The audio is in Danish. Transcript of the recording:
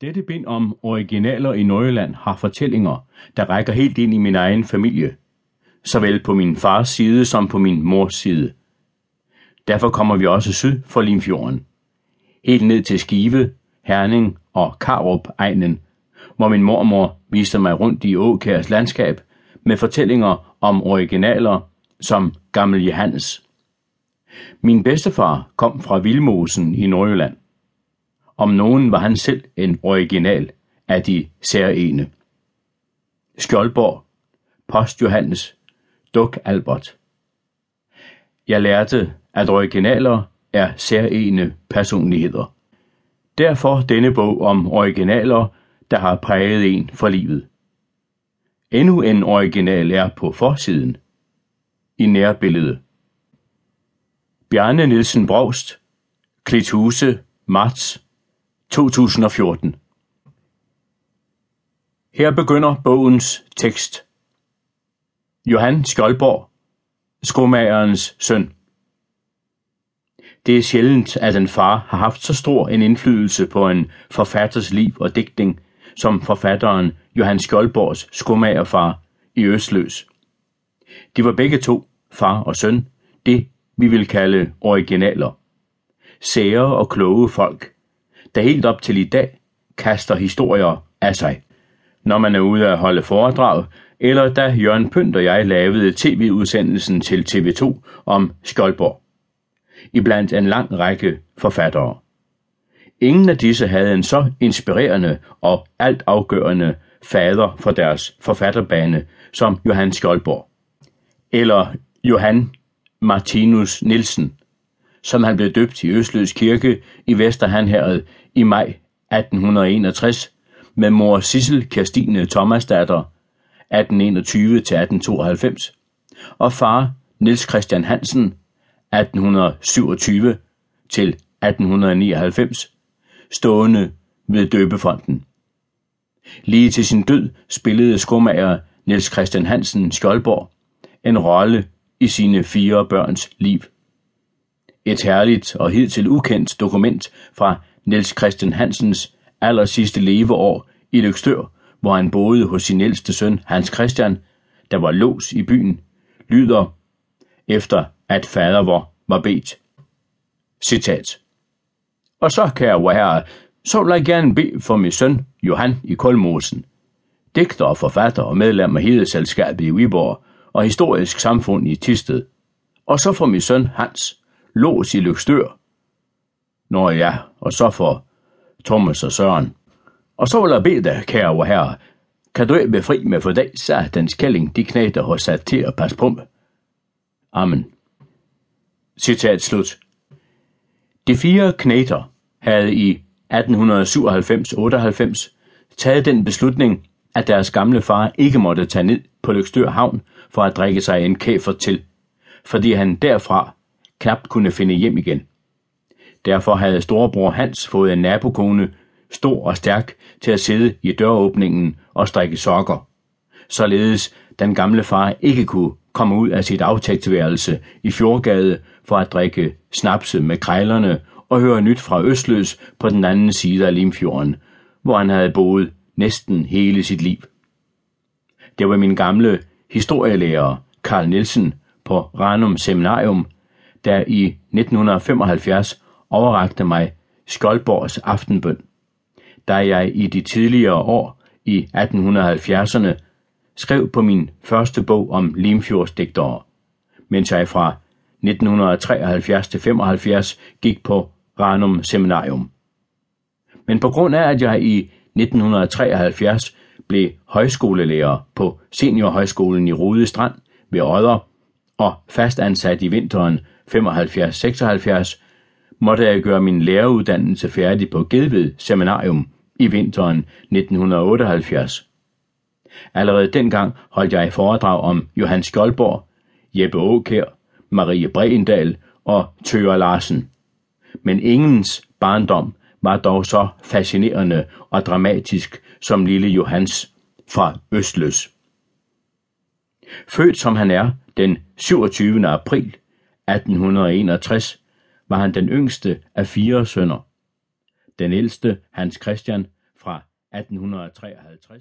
Dette bind om originaler i Nordjylland har fortællinger, der rækker helt ind i min egen familie, såvel på min fars side som på min mors side. Derfor kommer vi også syd for Limfjorden. Helt ned til Skive, Herning og Karup egnen, hvor min mormor viste mig rundt i Åkærs landskab med fortællinger om originaler som Gammel Johannes. Min bedstefar kom fra Vilmosen i Nordjylland. Om nogen var han selv en original af de særene. Skjoldborg, Post Johannes, Duk Albert. Jeg lærte, at originaler er særene personligheder. Derfor denne bog om originaler, der har præget en for livet. Endnu en original er på forsiden. I nærbillede. Bjarne Nielsen Brogst, Klithuse, marts 2014. Her begynder bogens tekst. Johan Skjoldborg, skomagerens søn. Det er sjældent, at en far har haft så stor en indflydelse på en forfatters liv og digtning, som forfatteren Johan Skjoldborgs skomagerfar i Østløs. De var begge to, far og søn, det vi vil kalde originaler. Sære og kloge folk, der helt op til i dag kaster historier af sig. Når man er ude at holde foredrag, eller da Jørgen Pynt og jeg lavede tv-udsendelsen til TV2 om Skjoldborg. Iblandt en lang række forfattere. Ingen af disse havde en så inspirerende og altafgørende fader for deres forfatterbane som Johan Skjoldborg. Eller Johan Martinus Nielsen, som han blev døbt i Østløs Kirke i Vesterhanherred i maj 1861 med mor Sissel Kirstine Thomasdatter 1821-1892 og far Niels Christian Hansen 1827 til 1899 stående ved døbefonden. Lige til sin død spillede skomager Niels Christian Hansen Skjoldborg en rolle i sine fire børns liv. Et herligt og hidtil ukendt dokument fra Niels Christian Hansens aller sidste leveår i Lykstør, hvor han boede hos sin ældste søn Hans Christian, der var lås i byen, lyder efter at fader var, var bedt. Citat. Og så, kære herre, så vil jeg gerne bede for min søn Johan i Kolmosen, digter og forfatter og medlem af Hedeselskabet i Viborg og Historisk Samfund i Tisted, og så for min søn Hans, lås i Lykstør, Nå ja, og så for Thomas og Søren. Og så vil jeg bede dig, kære herre, kan du ikke befri med for dag, satans kælling, de knæter har sat til at passe på mig. Amen. Citat slut. De fire knæter havde i 1897-98 taget den beslutning, at deres gamle far ikke måtte tage ned på Lykstør Havn for at drikke sig en kæfer til, fordi han derfra knap kunne finde hjem igen. Derfor havde storebror Hans fået en nabokone, stor og stærk, til at sidde i døråbningen og strikke sokker. Således den gamle far ikke kunne komme ud af sit aftægtsværelse i Fjordgade for at drikke snapse med krejlerne og høre nyt fra Østløs på den anden side af Limfjorden, hvor han havde boet næsten hele sit liv. Det var min gamle historielærer, Karl Nielsen, på Ranum Seminarium, der i 1975 overrakte mig Skoldborgs aftenbøn, da jeg i de tidligere år i 1870'erne skrev på min første bog om Limfjordsdigtere, mens jeg fra 1973 til 75 gik på Ranum Seminarium. Men på grund af, at jeg i 1973 blev højskolelærer på Seniorhøjskolen i Rude Strand ved Odder og fastansat i vinteren 75-76, måtte jeg gøre min læreruddannelse færdig på Gedved Seminarium i vinteren 1978. Allerede dengang holdt jeg foredrag om Johan Skjoldborg, Jeppe Åkær, Marie Breendal og Tøger Larsen. Men ingens barndom var dog så fascinerende og dramatisk som lille Johans fra Østløs. Født som han er den 27. april 1861, var han den yngste af fire sønner. Den ældste, Hans Christian, fra 1853